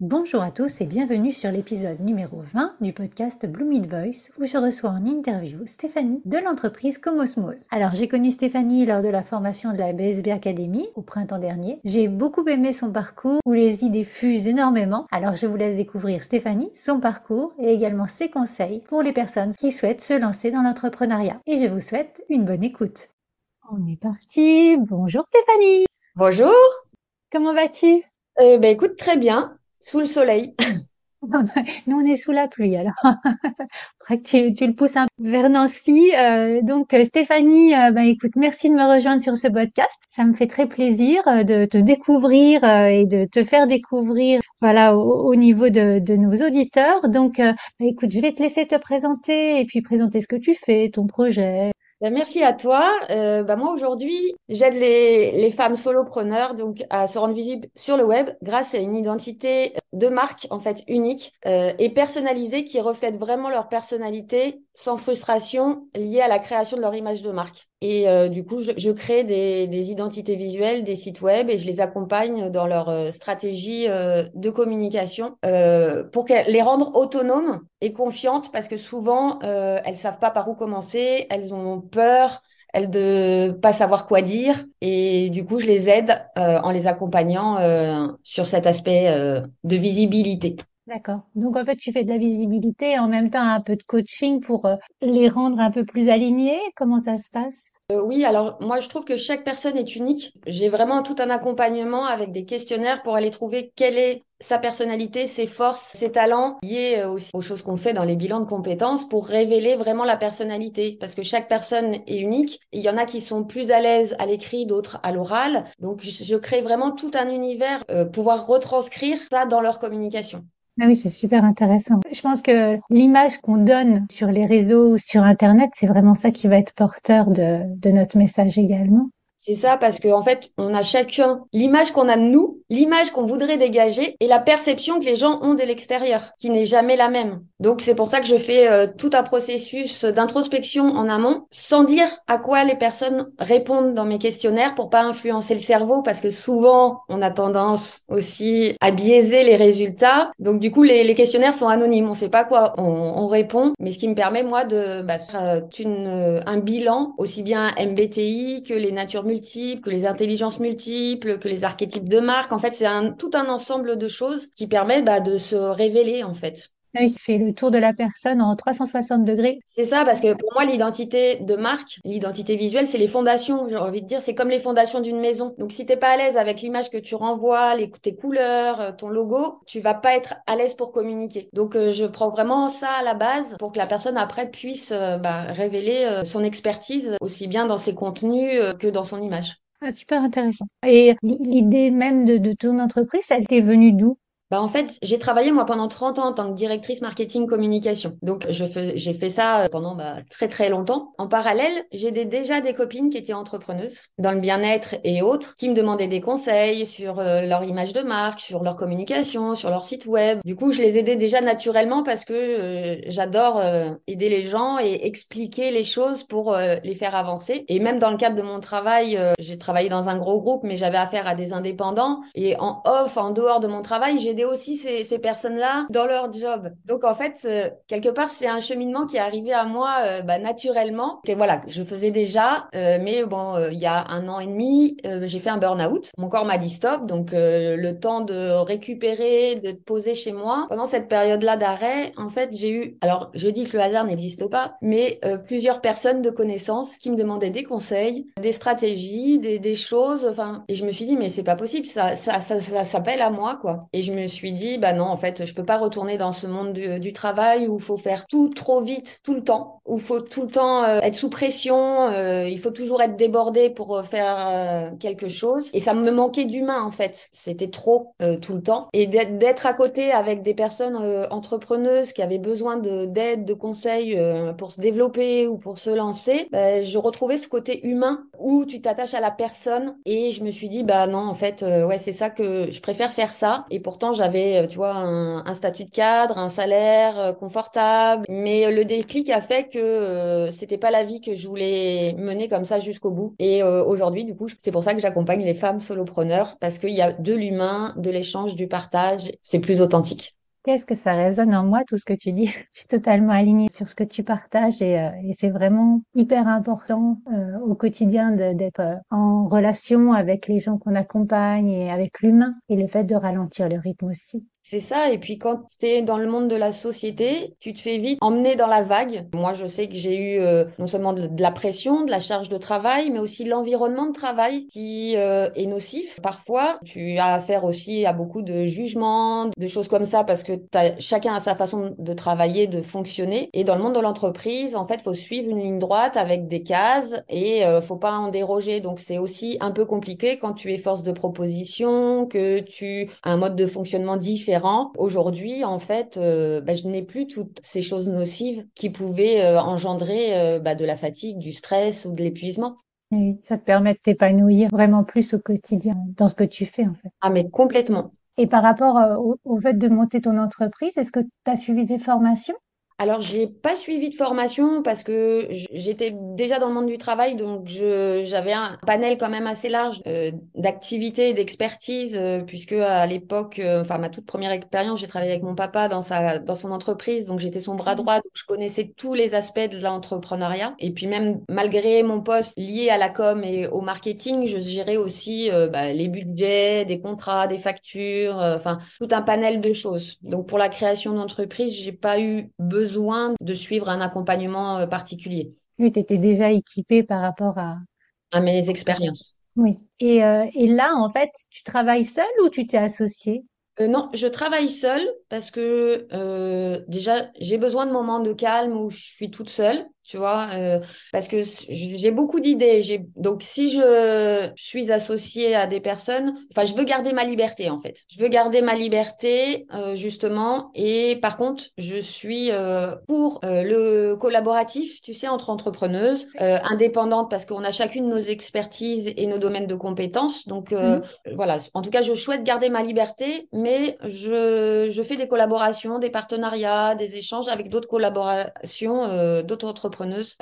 Bonjour à tous et bienvenue sur l'épisode numéro 20 du podcast Blue Mid Voice où je reçois en interview Stéphanie de l'entreprise Comosmose. Alors j'ai connu Stéphanie lors de la formation de la BSB Academy au printemps dernier. J'ai beaucoup aimé son parcours où les idées fusent énormément. Alors je vous laisse découvrir Stéphanie, son parcours et également ses conseils pour les personnes qui souhaitent se lancer dans l'entrepreneuriat. Et je vous souhaite une bonne écoute. On est parti. Bonjour Stéphanie. Bonjour. Comment vas-tu? Euh, ben, écoute, très bien sous le soleil. Nous, on est sous la pluie, alors. tu, tu le pousses un peu vers Nancy. Euh, donc, euh, Stéphanie, euh, ben, écoute, merci de me rejoindre sur ce podcast. Ça me fait très plaisir de te découvrir et de te faire découvrir, voilà, au, niveau de, de, nos auditeurs. Donc, ben, écoute, je vais te laisser te présenter et puis présenter ce que tu fais, ton projet. Ben, merci à toi. Euh, ben, moi aujourd'hui, j'aide les, les femmes solopreneurs donc à se rendre visibles sur le web grâce à une identité de marque en fait unique euh, et personnalisée qui reflète vraiment leur personnalité sans frustration liée à la création de leur image de marque. Et euh, du coup, je, je crée des, des, identités visuelles, des sites web et je les accompagne dans leur euh, stratégie euh, de communication pour les rendre autonomes et confiantes parce que souvent elles savent pas par où commencer, elles ont peur, elles de pas savoir quoi dire et du coup je les aide en les accompagnant sur cet aspect de visibilité. D'accord. Donc en fait, tu fais de la visibilité et en même temps un peu de coaching pour euh, les rendre un peu plus alignés. Comment ça se passe? Euh, oui, alors moi je trouve que chaque personne est unique. J'ai vraiment tout un accompagnement avec des questionnaires pour aller trouver quelle est sa personnalité, ses forces, ses talents liés euh, aussi aux choses qu'on fait dans les bilans de compétences pour révéler vraiment la personnalité. Parce que chaque personne est unique. Il y en a qui sont plus à l'aise à l'écrit, d'autres à l'oral. Donc je, crée vraiment tout un univers, pouvoir retranscrire ça dans leur communication. Ah oui, c'est super intéressant. Je pense que l'image qu'on donne sur les réseaux ou sur Internet, c'est vraiment ça qui va être porteur de, de notre message également. C'est ça parce qu'en en fait, on a chacun l'image qu'on a de nous, l'image qu'on voudrait dégager et la perception que les gens ont de l'extérieur, qui n'est jamais la même. Donc c'est pour ça que je fais euh, tout un processus d'introspection en amont, sans dire à quoi les personnes répondent dans mes questionnaires pour pas influencer le cerveau, parce que souvent on a tendance aussi à biaiser les résultats. Donc du coup, les, questionnaires sont anonymes, on sait pas quoi on, on, répond, mais ce qui me permet moi de bah, faire euh, une, euh, un bilan aussi bien MBTI que les natures multiples, que les intelligences multiples, que les archétypes de marque. En fait, c'est tout un ensemble de choses qui permettent bah, de se révéler, en fait. Ah oui, ça fait le tour de la personne en 360 degrés. C'est ça, parce que pour moi, l'identité de marque, l'identité visuelle, c'est les fondations. J'ai envie de dire, c'est comme les fondations d'une maison. Donc, si t'es pas à l'aise avec l'image que tu renvoies, les, tes couleurs, euh, ton logo, tu vas pas être à l'aise pour communiquer. Donc, euh, je prends vraiment ça à la base pour que la personne après puisse euh, bah, révéler son expertise aussi bien dans ses contenus que dans son image. Ah, super intéressant. Et l'idée même de, de ton entreprise, elle t'est venue d'où? Bah en fait, j'ai travaillé moi pendant 30 ans en tant que directrice marketing communication. Donc je j'ai fait ça euh, pendant bah, très très longtemps. En parallèle, j'ai déjà des copines qui étaient entrepreneuses dans le bien-être et autres, qui me demandaient des conseils sur euh, leur image de marque, sur leur communication, sur leur site web. Du coup, je les aidais déjà naturellement parce que euh, j'adore aider les gens et expliquer les choses pour les faire avancer. Et même dans le cadre de mon travail, j'ai travaillé dans un gros groupe, mais j'avais affaire à des indépendants. Et en off, en dehors de mon travail, j'ai aussi ces, ces personnes-là dans leur job. Donc en fait, euh, quelque part, c'est un cheminement qui est arrivé à moi euh, bah, naturellement. Et voilà, je faisais déjà, euh, mais bon, il y a un an et demi, j'ai fait un burn-out. Mon corps m'a dit stop, donc le temps de récupérer, de poser chez moi. Pendant cette période-là d'arrêt, en fait, j'ai eu, alors je dis que le hasard n'existe pas, mais plusieurs personnes de connaissances qui me demandaient des conseils, des stratégies, des, des choses. Enfin, et je me suis dit mais c'est pas possible, ça, ça, ça, s'appelle à moi quoi. Et je suis dit, bah non, en fait, je peux pas retourner dans ce monde du, travail où il faut faire tout trop vite, tout le temps, où il faut tout le temps euh, être sous pression, euh, il faut toujours être débordé pour euh, faire quelque chose. Et ça me manquait d'humain, en fait. C'était trop tout le temps. Et d'être à côté avec des personnes entrepreneuses qui avaient besoin d'aide, de, conseils pour se développer ou pour se lancer, bah, je retrouvais ce côté humain où tu t'attaches à la personne. Et je me suis dit, bah non, en fait, ouais, c'est ça que je préfère faire ça. Et pourtant, j'avais, tu vois, un, statut de cadre, un salaire confortable. Mais le déclic a fait que c'était pas la vie que je voulais mener comme ça jusqu'au bout. Et aujourd'hui, du coup, c'est pour ça que j'accompagne les femmes solopreneurs parce qu'il y a de l'humain, de l'échange, du partage. C'est plus authentique. Qu'est-ce que ça résonne en moi, tout ce que tu dis? Je suis totalement alignée sur ce que tu partages et, euh, c'est vraiment hyper important euh, au quotidien d'être euh, en relation avec les gens qu'on accompagne et avec l'humain et le fait de ralentir le rythme aussi. C'est ça. Et puis quand tu es dans le monde de la société, tu te fais vite emmener dans la vague. Moi, je sais que j'ai eu euh, non seulement de, la pression, de la charge de travail, mais aussi l'environnement de travail qui euh, est nocif. Parfois, tu as affaire aussi à beaucoup de jugements, de choses comme ça, parce que as, chacun a sa façon de travailler, de fonctionner. Et dans le monde de l'entreprise, en fait, faut suivre une ligne droite avec des cases et euh, faut pas en déroger. Donc, c'est aussi un peu compliqué quand tu es force de proposition, que tu as un mode de fonctionnement différent Aujourd'hui, en fait, euh, bah, je n'ai plus toutes ces choses nocives qui pouvaient euh, engendrer euh, bah, de la fatigue, du stress ou de l'épuisement. Oui, ça te permet de t'épanouir vraiment plus au quotidien dans ce que tu fais, en fait. Ah, mais complètement. Et par rapport au, au fait de monter ton entreprise, est-ce que tu as suivi des formations? Alors, j'ai pas suivi de formation parce que j'étais déjà dans le monde du travail, donc j'avais un panel quand même assez large euh, d'activités et d'expertise, euh, puisque à l'époque, euh, enfin ma toute première expérience, j'ai travaillé avec mon papa dans sa dans son entreprise, donc j'étais son bras mmh. droit, donc je connaissais tous les aspects de l'entrepreneuriat. Et puis même malgré mon poste lié à la com et au marketing, je gérais aussi bah, les budgets, des contrats, des factures, enfin tout un panel de choses. Donc pour la création d'entreprise, j'ai pas eu besoin besoin de suivre un accompagnement euh, particulier. Oui, tu étais déjà équipée par rapport à... À mes expériences. Oui. Et, euh, et là, en fait, tu travailles seule ou tu t'es associée? Euh, non, je travaille seule parce que euh, déjà j'ai besoin de moments de calme où je suis toute seule tu vois, euh, parce que j'ai beaucoup d'idées. J'ai donc si je suis associée à des personnes, enfin, je veux garder ma liberté en fait. Je veux garder ma liberté euh, justement, et par contre, je suis euh, pour euh, le collaboratif, tu sais, entre entrepreneuses, euh, indépendantes, parce qu'on a chacune nos expertises et nos domaines de compétences. Donc mmh. voilà, en tout cas, je souhaite garder ma liberté, mais je je fais des collaborations, des partenariats, des échanges avec d'autres collaborations, d'autres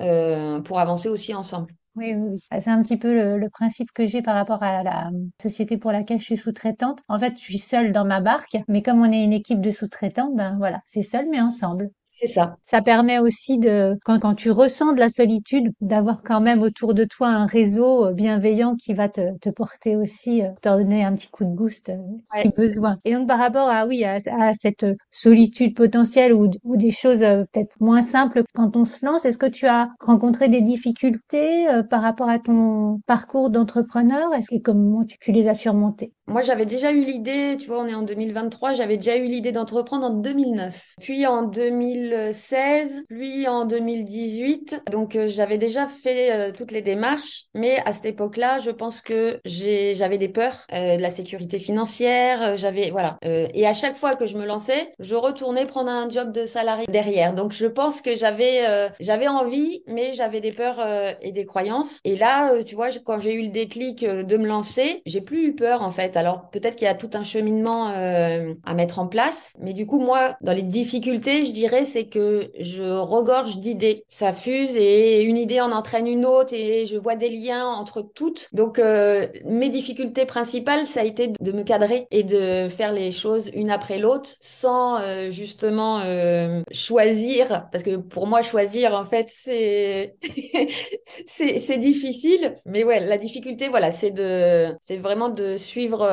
euh, pour avancer aussi ensemble. Oui, oui. Ah, c'est un petit peu le, principe que j'ai par rapport à la société pour laquelle je suis sous-traitante. En fait, je suis seule dans ma barque, mais comme on est une équipe de sous-traitants, ben voilà, c'est seul mais ensemble. C'est ça. Ça permet aussi de, quand, quand tu ressens de la solitude, d'avoir quand même autour de toi un réseau euh, bienveillant qui va te, te porter aussi, euh, te donner un petit coup de boost euh, si besoin. Et donc par rapport à oui à, à cette solitude potentielle ou, ou des choses peut-être moins simples quand on se lance, est-ce que tu as rencontré des difficultés par rapport à ton parcours d'entrepreneur? Est-ce que comment tu, tu les as surmontées? Moi j'avais déjà eu l'idée, tu vois, on est en 2023, j'avais déjà eu l'idée d'entreprendre en 2009. Puis en 2000 2016, puis en 2018. Donc euh, j'avais déjà fait euh, toutes les démarches, mais à cette époque-là, je pense que j'avais des peurs euh, de la sécurité financière. j'avais voilà. et à chaque fois que je me lançais, je retournais prendre un job de salarié derrière. Donc je pense que j'avais j'avais envie, mais j'avais des peurs et des croyances. Et là, tu vois, quand j'ai eu le déclic de me lancer, j'ai plus eu peur en fait. Alors peut-être qu'il y a tout un cheminement à mettre en place, mais du coup moi, dans les difficultés, je dirais c'est que je regorge d'idées. Ça fuse et une idée en entraîne une autre et je vois des liens entre toutes. Donc euh, mes difficultés principales, ça a été de me cadrer et de faire les choses une après l'autre sans euh, justement euh, choisir parce que pour moi choisir en fait c'est c'est difficile. Mais ouais, la difficulté voilà, c'est de c'est vraiment de suivre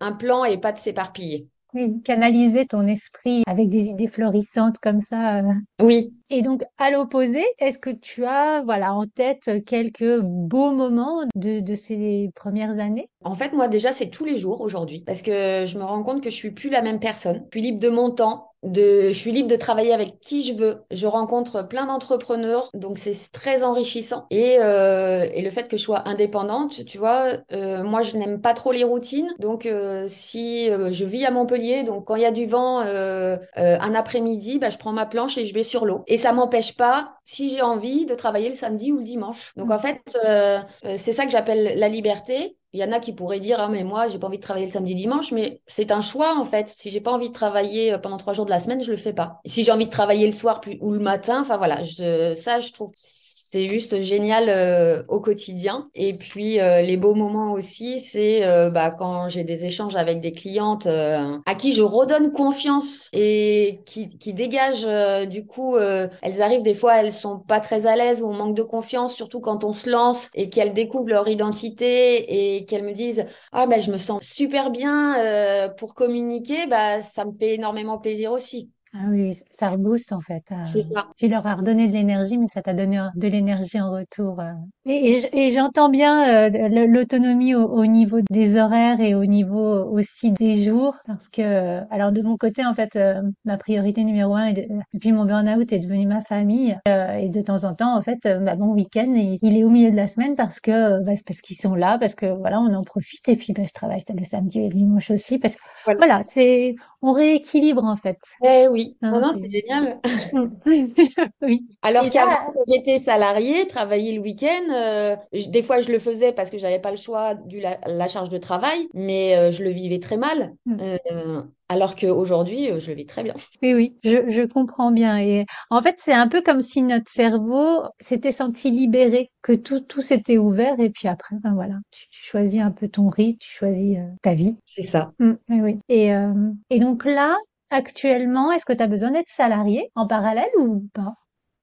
un plan et pas de s'éparpiller. Oui, canaliser ton esprit avec des idées florissantes comme ça. euh. Oui, Et donc, à l'opposé, est-ce que tu as, voilà, en tête quelques beaux moments de, de ces premières années? En fait, moi, déjà, c'est tous les jours aujourd'hui parce que je me rends compte que je suis plus la même personne. Je suis libre de mon temps, de, je suis libre de travailler avec qui je veux. Je rencontre plein d'entrepreneurs, donc c'est très enrichissant. Et, euh, et le fait que je sois indépendante, tu vois, euh, moi, je n'aime pas trop les routines. Donc, euh, si euh, je vis à Montpellier, donc quand il y a du vent, euh, euh, un après-midi, bah, je prends ma planche et je vais sur l'eau. Et ça m'empêche pas, si j'ai envie, de travailler le samedi ou le dimanche. Donc, en fait, c'est ça que j'appelle la liberté. Il y en a qui pourraient dire, ah, mais moi, j'ai pas envie de travailler le samedi, dimanche, mais c'est un choix, en fait. Si j'ai pas envie de travailler euh, pendant trois jours de la semaine, je le fais pas. Si j'ai envie de travailler le soir ou le matin, enfin voilà, je, ça, je trouve, c'est juste génial euh, au quotidien. Et puis, euh, les beaux moments aussi, c'est euh, bah, quand j'ai des échanges avec des clientes euh, à qui je redonne confiance et qui, qui dégagent, euh, du coup, euh, elles arrivent, des fois, elles sont pas très à l'aise ou on manque de confiance, surtout quand on se lance et qu'elles découvrent leur identité et qu'elles me disent ah ben je me sens super bien pour communiquer, bah ça me fait énormément plaisir aussi. Ah oui, ça rebooste en fait. euh, C'est ça. tu leur as redonné de l'énergie, mais ça t'a donné de l'énergie en retour. euh. Et, et j- et j'entends bien euh, l'autonomie au, au niveau des horaires et au niveau aussi des jours, parce que, alors de mon côté, en fait, ma priorité numéro un, est de- depuis mon burn-out, est devenue ma famille. Et de temps en temps, en fait, bah, mon week-end, il, il est au milieu de la semaine parce que, bah, parce qu'ils sont là, parce que voilà, on en profite. Et puis, bah, je travaille le samedi et le dimanche aussi, parce que Voilà. voilà, c'est, on rééquilibre en fait. Eh oui, Hein, non, non, c'est- génial. Oui. Alors qu'avant, j'étais salariée, travailler le week-end, euh, des fois je le faisais parce que j'avais pas le choix du la, la charge de travail, mais euh, je le vivais très mal. Mm. Euh, alors qu'aujourd'hui, euh, je le vis très bien. oui, oui, je, je comprends bien. Et en fait, c'est un peu comme si notre cerveau s'était senti libéré, que tout, tout s'était ouvert. Et puis après, ben voilà, tu, tu choisis un peu ton rythme, tu choisis euh, ta vie. C'est ça. Mm, oui, oui. Et, euh, et donc là, actuellement, est-ce que tu as besoin d'être salarié en parallèle ou pas?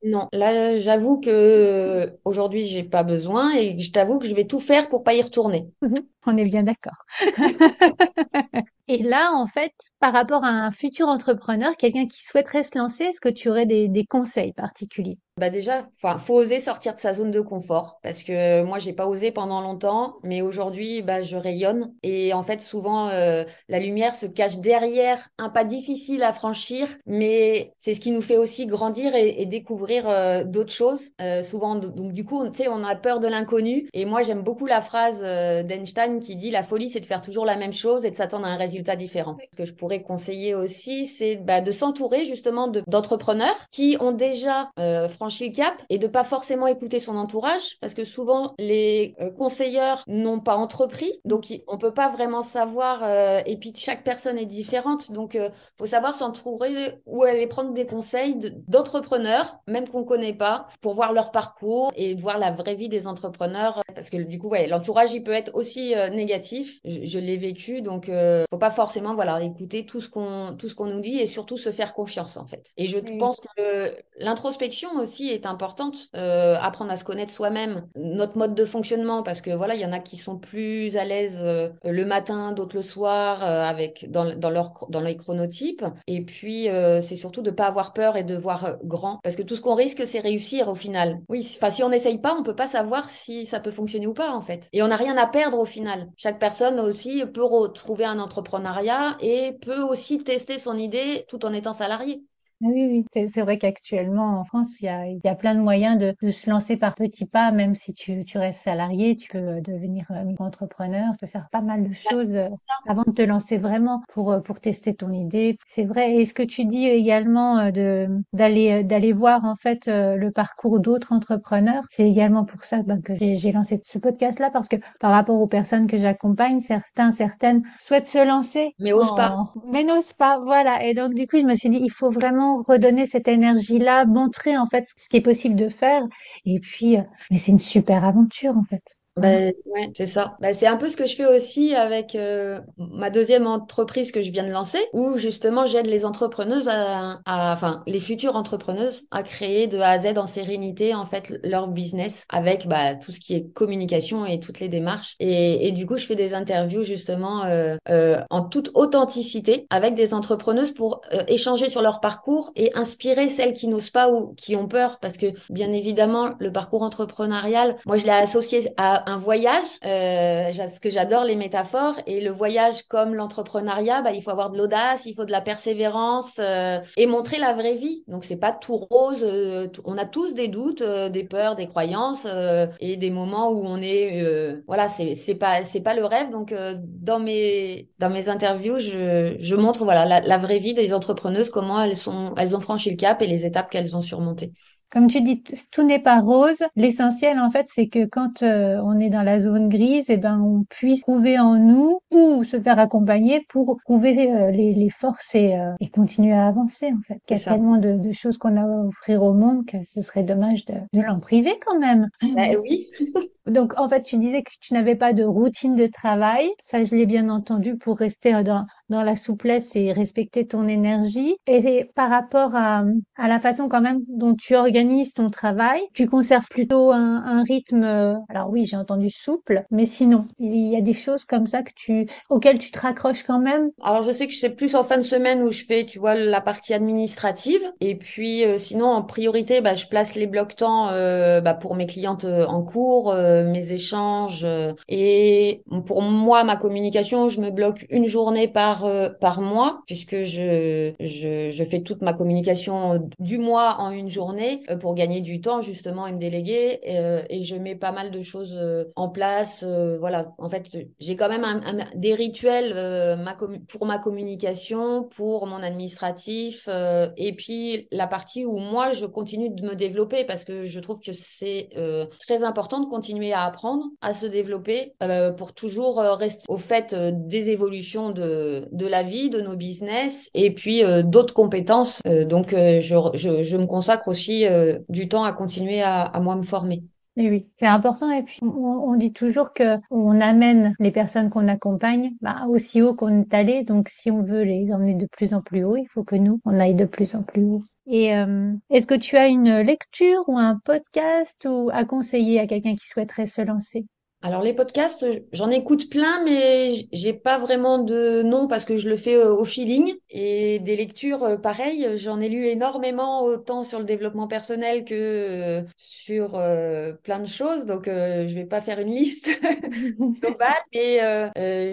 Non, là, j'avoue que aujourd'hui, j'ai pas besoin et je t'avoue que je vais tout faire pour pas y retourner. Mhm. On est bien d'accord. Et là, en fait, par rapport à un futur entrepreneur, quelqu'un qui souhaiterait se lancer, est-ce que tu aurais des, conseils particuliers? Bah déjà, enfin, faut oser sortir de sa zone de confort parce que moi, j'ai pas osé pendant longtemps, mais aujourd'hui, bah, je rayonne et en fait, souvent, euh, la lumière se cache derrière un pas difficile à franchir, mais c'est ce qui nous fait aussi grandir et, et découvrir euh, d'autres choses. Euh, souvent, donc du coup, tu sais, on a peur de l'inconnu et moi, j'aime beaucoup la phrase euh, d'Einstein qui dit la folie, c'est de faire toujours la même chose et de s'attendre à un résultat différent. Ce que je pourrais conseiller aussi, c'est bah, de s'entourer justement de- d'entrepreneurs qui ont déjà euh, franchi le cap et de pas forcément écouter son entourage parce que souvent les euh, conseilleurs n'ont pas entrepris. Donc on peut pas vraiment savoir euh, et puis chaque personne est différente. Donc euh, faut savoir s'entourer ou aller prendre des conseils de- d'entrepreneurs même qu'on connaît pas pour voir leur parcours et voir la vraie vie des entrepreneurs. Parce que du coup ouais l'entourage il peut être aussi euh, négatif. Je, je l'ai vécu. Donc faut pas forcément voilà écouter tout ce qu'on tout ce qu'on nous dit et surtout se faire confiance en fait. Et je pense que l'introspection aussi est importante euh, apprendre à se connaître soi-même. Notre mode de fonctionnement parce que voilà il y en a qui sont plus à l'aise euh, le matin d'autres le soir euh, avec dans, dans leur dans les chronotypes. Et puis euh, c'est surtout de pas avoir peur et de voir grand parce que tout ce qu'on risque c'est réussir au final. Oui enfin si on n'essaye pas on peut pas savoir si ça peut fonctionner ou pas en fait. Et on n'a rien à perdre au final. Chaque personne aussi peut retrouver un entrepreneuriat et peut aussi tester son idée tout en étant salarié Oui, oui, c'est vrai qu'actuellement en France, il y a, il y a plein de moyens de, de se lancer par petits pas, même si tu, tu restes salarié, tu peux euh, devenir euh, micro-entrepreneur, tu peux faire pas mal de choses euh, avant de te lancer vraiment pour, pour tester ton idée. C'est vrai. Et ce que tu dis également de, d'aller, d'aller voir en fait le parcours d'autres entrepreneurs, c'est également pour ça ben, que j'ai lancé ce podcast-là parce que par rapport aux personnes que j'accompagne, certains, certaines souhaitent se lancer mais ose pas mais n'osent pas, voilà. Et donc, du coup, je me suis dit, il faut vraiment redonner cette énergie-là, montrer, en fait, ce qui est possible de faire. Et puis, euh, mais c'est une super aventure, en fait. Ben, ouais, c'est ça. Ben, c'est un peu ce que je fais aussi avec euh, ma deuxième entreprise que je viens de lancer, où justement j'aide les entrepreneuses à, à, enfin les futures entrepreneuses à créer de A à Z en sérénité en fait leur business avec bah, tout ce qui est communication et toutes les démarches. Et, et du coup, je fais des interviews justement euh, euh, en toute authenticité avec des entrepreneuses pour euh, échanger sur leur parcours et inspirer celles qui n'osent pas ou qui ont peur, parce que bien évidemment le parcours entrepreneurial, moi je l'ai associé à un voyage, euh, parce que j'adore les métaphores, et le voyage comme l'entrepreneuriat, bah, il faut avoir de l'audace, il faut de la persévérance euh, et montrer la vraie vie. Donc c'est pas tout rose, euh, on a tous des doutes, euh, des peurs, des croyances euh, et des moments où on est, voilà, c'est pas pas le rêve. Donc dans mes dans mes interviews, je, je montre voilà la, la vraie vie des entrepreneuses, comment elles sont elles ont franchi le cap et les étapes qu'elles ont surmontées. Comme tu dis, tout n'est pas rose. L'essentiel, en fait, c'est que quand euh, on est dans la zone grise, eh ben, on puisse trouver en nous ou se faire accompagner pour trouver euh, les, les, forces et, euh, et, continuer à avancer, en fait. Il y a tellement de, de choses qu'on a à offrir au monde que ce serait dommage de, de l'en priver quand même. Ben oui. Donc, en fait, tu disais que tu n'avais pas de routine de travail. Ça, je l'ai bien entendu pour rester dans, dans la souplesse et respecter ton énergie. Et par rapport à, à la façon quand même dont tu organises ton travail, tu conserves plutôt un, un rythme, alors oui, j'ai entendu souple, mais sinon, il y a des choses comme ça que tu, auxquelles tu te raccroches quand même? Alors, je sais que c'est plus en fin de semaine où je fais, tu vois, la partie administrative. Et puis, euh, sinon, en priorité, bah, je place les blocs temps euh, bah, pour mes clientes euh, en cours, euh, mes échanges. et pour moi, ma communication, je me bloque une journée par euh, par, mois, puisque je, je, je, fais toute ma communication du mois en une journée euh, pour gagner du temps justement et me déléguer. Et, euh, et je mets pas mal de choses en place. voilà, en fait, j'ai quand même un, des rituels ma pour ma communication, pour mon administratif, et puis la partie où moi je continue de me développer parce que je trouve que c'est très important de continuer à apprendre, à se développer pour toujours rester au fait des évolutions de, de la vie, de nos business et puis euh, d'autres compétences. Euh, donc, euh, je, je, je, me consacre aussi du temps à continuer à, à moi me former. Et oui, c'est important. Et puis, on, on, dit toujours que on amène les personnes qu'on accompagne bah, aussi haut qu'on est allé. Donc, si on veut les emmener de plus en plus haut, il faut que nous, on aille de plus en plus haut. Et euh, est-ce que tu as une lecture ou un podcast ou à conseiller à quelqu'un qui souhaiterait se lancer? Alors les podcasts, j'en écoute plein, mais j'ai pas vraiment de nom parce que je le fais euh, au feeling. Et des lectures, euh, pareil, j'en ai lu énormément, autant sur le développement personnel que euh, sur plein de choses. Donc je vais pas faire une liste globale, mais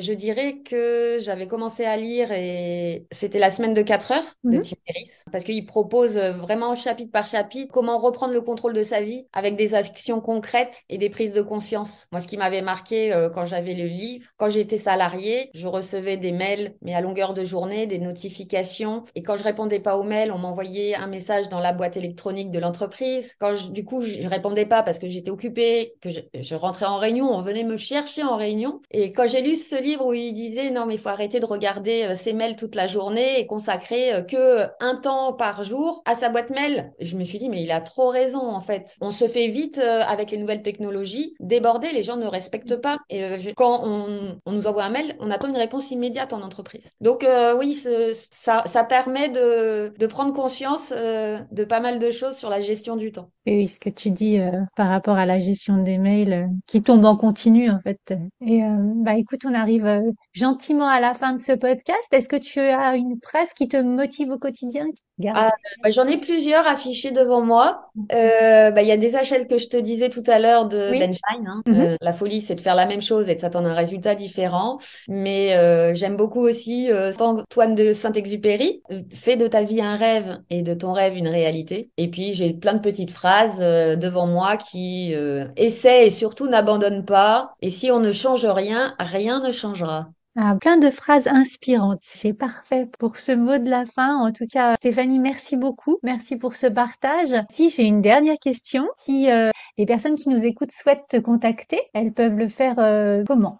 je dirais que j'avais commencé à lire et c'était la semaine de 4 heures de mhm. Tim Ferriss parce qu'il propose vraiment chapitre par chapitre comment reprendre le contrôle de sa vie avec des actions concrètes et des prises de conscience. Moi, ce qui m'avait marqué euh, quand j'avais le livre. Quand j'étais salariée, je recevais des mails, mais à longueur de journée, des notifications. Et quand je répondais pas aux mails, on m'envoyait un message dans la boîte électronique de l'entreprise. Quand je, du coup, je, répondais pas parce que j'étais occupée, que je, je, rentrais en réunion, on venait me chercher en réunion. Et quand j'ai lu ce livre où il disait non mais il faut arrêter de regarder euh, ses mails toute la journée et consacrer euh, que un temps par jour à sa boîte mail, je me suis dit mais il a trop raison en fait. On se fait vite avec les nouvelles technologies déborder, les gens ne respecte pas. Et euh, quand on, on, nous envoie un mail, on attend une réponse immédiate en entreprise. Donc euh, oui, ce, ça, ça permet de, de prendre conscience euh, de pas mal de choses sur la gestion du temps. Et oui, ce que tu dis par rapport à la gestion des mails qui tombe en continu en fait. Et bah écoute, on arrive gentiment à la fin de ce podcast. Est-ce que tu as une phrase qui te motive au quotidien ah, bah, J'en ai plusieurs affichées devant moi. Bah, il y a des achètes que je te disais tout à l'heure de oui. Hein, mm-hmm. la folie, c'est de faire la même chose et de s'attendre à un résultat différent. Mais euh, j'aime beaucoup aussi euh, Antoine de Saint-Exupéry, fais de ta vie un rêve et de ton rêve une réalité. Et puis j'ai plein de petites phrases euh, devant moi qui euh, essaient et surtout n'abandonnent pas. Et si on ne change rien, rien ne changera. Ah, plein de phrases inspirantes. C'est parfait pour ce mot de la fin. En tout cas, Stéphanie, merci beaucoup. Merci pour ce partage. Si j'ai une dernière question, si euh, les personnes qui nous écoutent souhaitent te contacter, elles peuvent le faire euh, comment?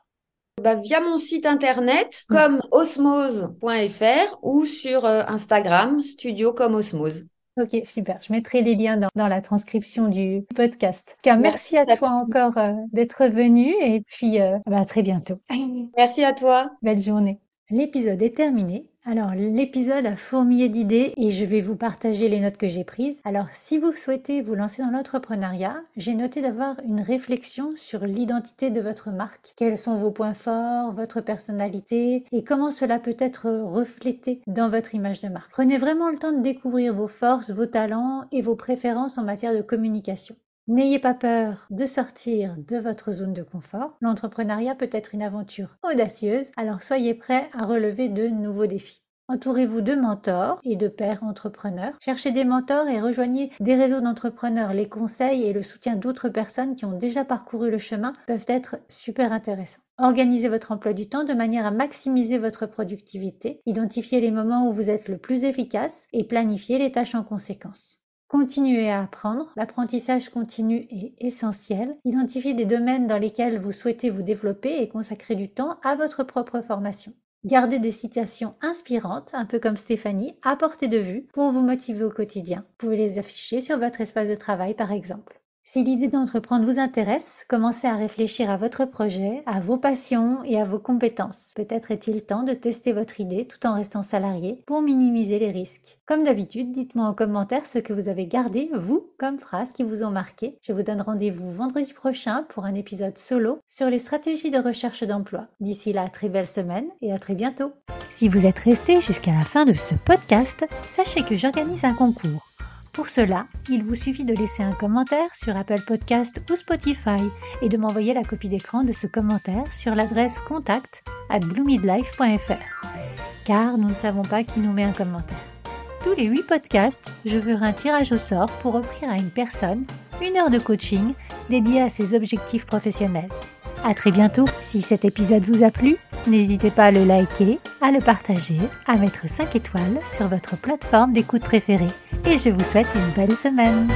Bah, via mon site internet comme osmose.fr ou sur euh, Instagram studio comme osmose. Ok, super. Je mettrai les liens dans, la transcription du podcast. merci, à toi encore euh, d'être venu et puis euh, bah, à très bientôt. Merci à toi. Belle journée. L'épisode est terminé. Alors l'épisode a fourmillé d'idées et je vais vous partager les notes que j'ai prises. Alors si vous souhaitez vous lancer dans l'entrepreneuriat, j'ai noté d'avoir une réflexion sur l'identité de votre marque. Quels sont vos points forts, votre personnalité et comment cela peut être reflété dans votre image de marque. Prenez vraiment le temps de découvrir vos forces, vos talents et vos préférences en matière de communication. N'ayez pas peur de sortir de votre zone de confort. L'entrepreneuriat peut être une aventure audacieuse, alors soyez prêts à relever de nouveaux défis. Entourez-vous de mentors et de pairs entrepreneurs. Cherchez des mentors et rejoignez des réseaux d'entrepreneurs. Les conseils et le soutien d'autres personnes qui ont déjà parcouru le chemin peuvent être super intéressants. Organisez votre emploi du temps de manière à maximiser votre productivité. Identifiez les moments où vous êtes le plus efficace et planifiez les tâches en conséquence. Continuez à apprendre. L'apprentissage continu est essentiel. Identifiez des domaines dans lesquels vous souhaitez vous développer et consacrer du temps à votre propre formation. Gardez des citations inspirantes, un peu comme Stéphanie, à portée de vue pour vous motiver au quotidien. Vous pouvez les afficher sur votre espace de travail par exemple. Si l'idée d'entreprendre vous intéresse, commencez à réfléchir à votre projet, à vos passions et à vos compétences. Peut-être est-il temps de tester votre idée tout en restant salarié pour minimiser les risques. Comme d'habitude, dites-moi en commentaire ce que vous avez gardé, vous, comme phrases qui vous ont marqué. Je vous donne rendez-vous vendredi prochain pour un épisode solo sur les stratégies de recherche d'emploi. D'ici là, très belle semaine et à très bientôt. Si vous êtes resté jusqu'à la fin de ce podcast, sachez que j'organise un concours. Pour cela, il vous suffit de laisser un commentaire sur Apple Podcast ou Spotify et de m'envoyer la copie d'écran de ce commentaire sur l'adresse contact at bloomidlife.fr. Car nous ne savons pas qui nous met un commentaire. Tous les 8 podcasts, je ferai un tirage au sort pour offrir à une personne une heure de coaching dédiée à ses objectifs professionnels. À très bientôt. Si cet épisode vous a plu, n'hésitez pas à le liker, à le partager, à mettre 5 étoiles sur votre plateforme d'écoute préférée. Et je vous souhaite une belle semaine.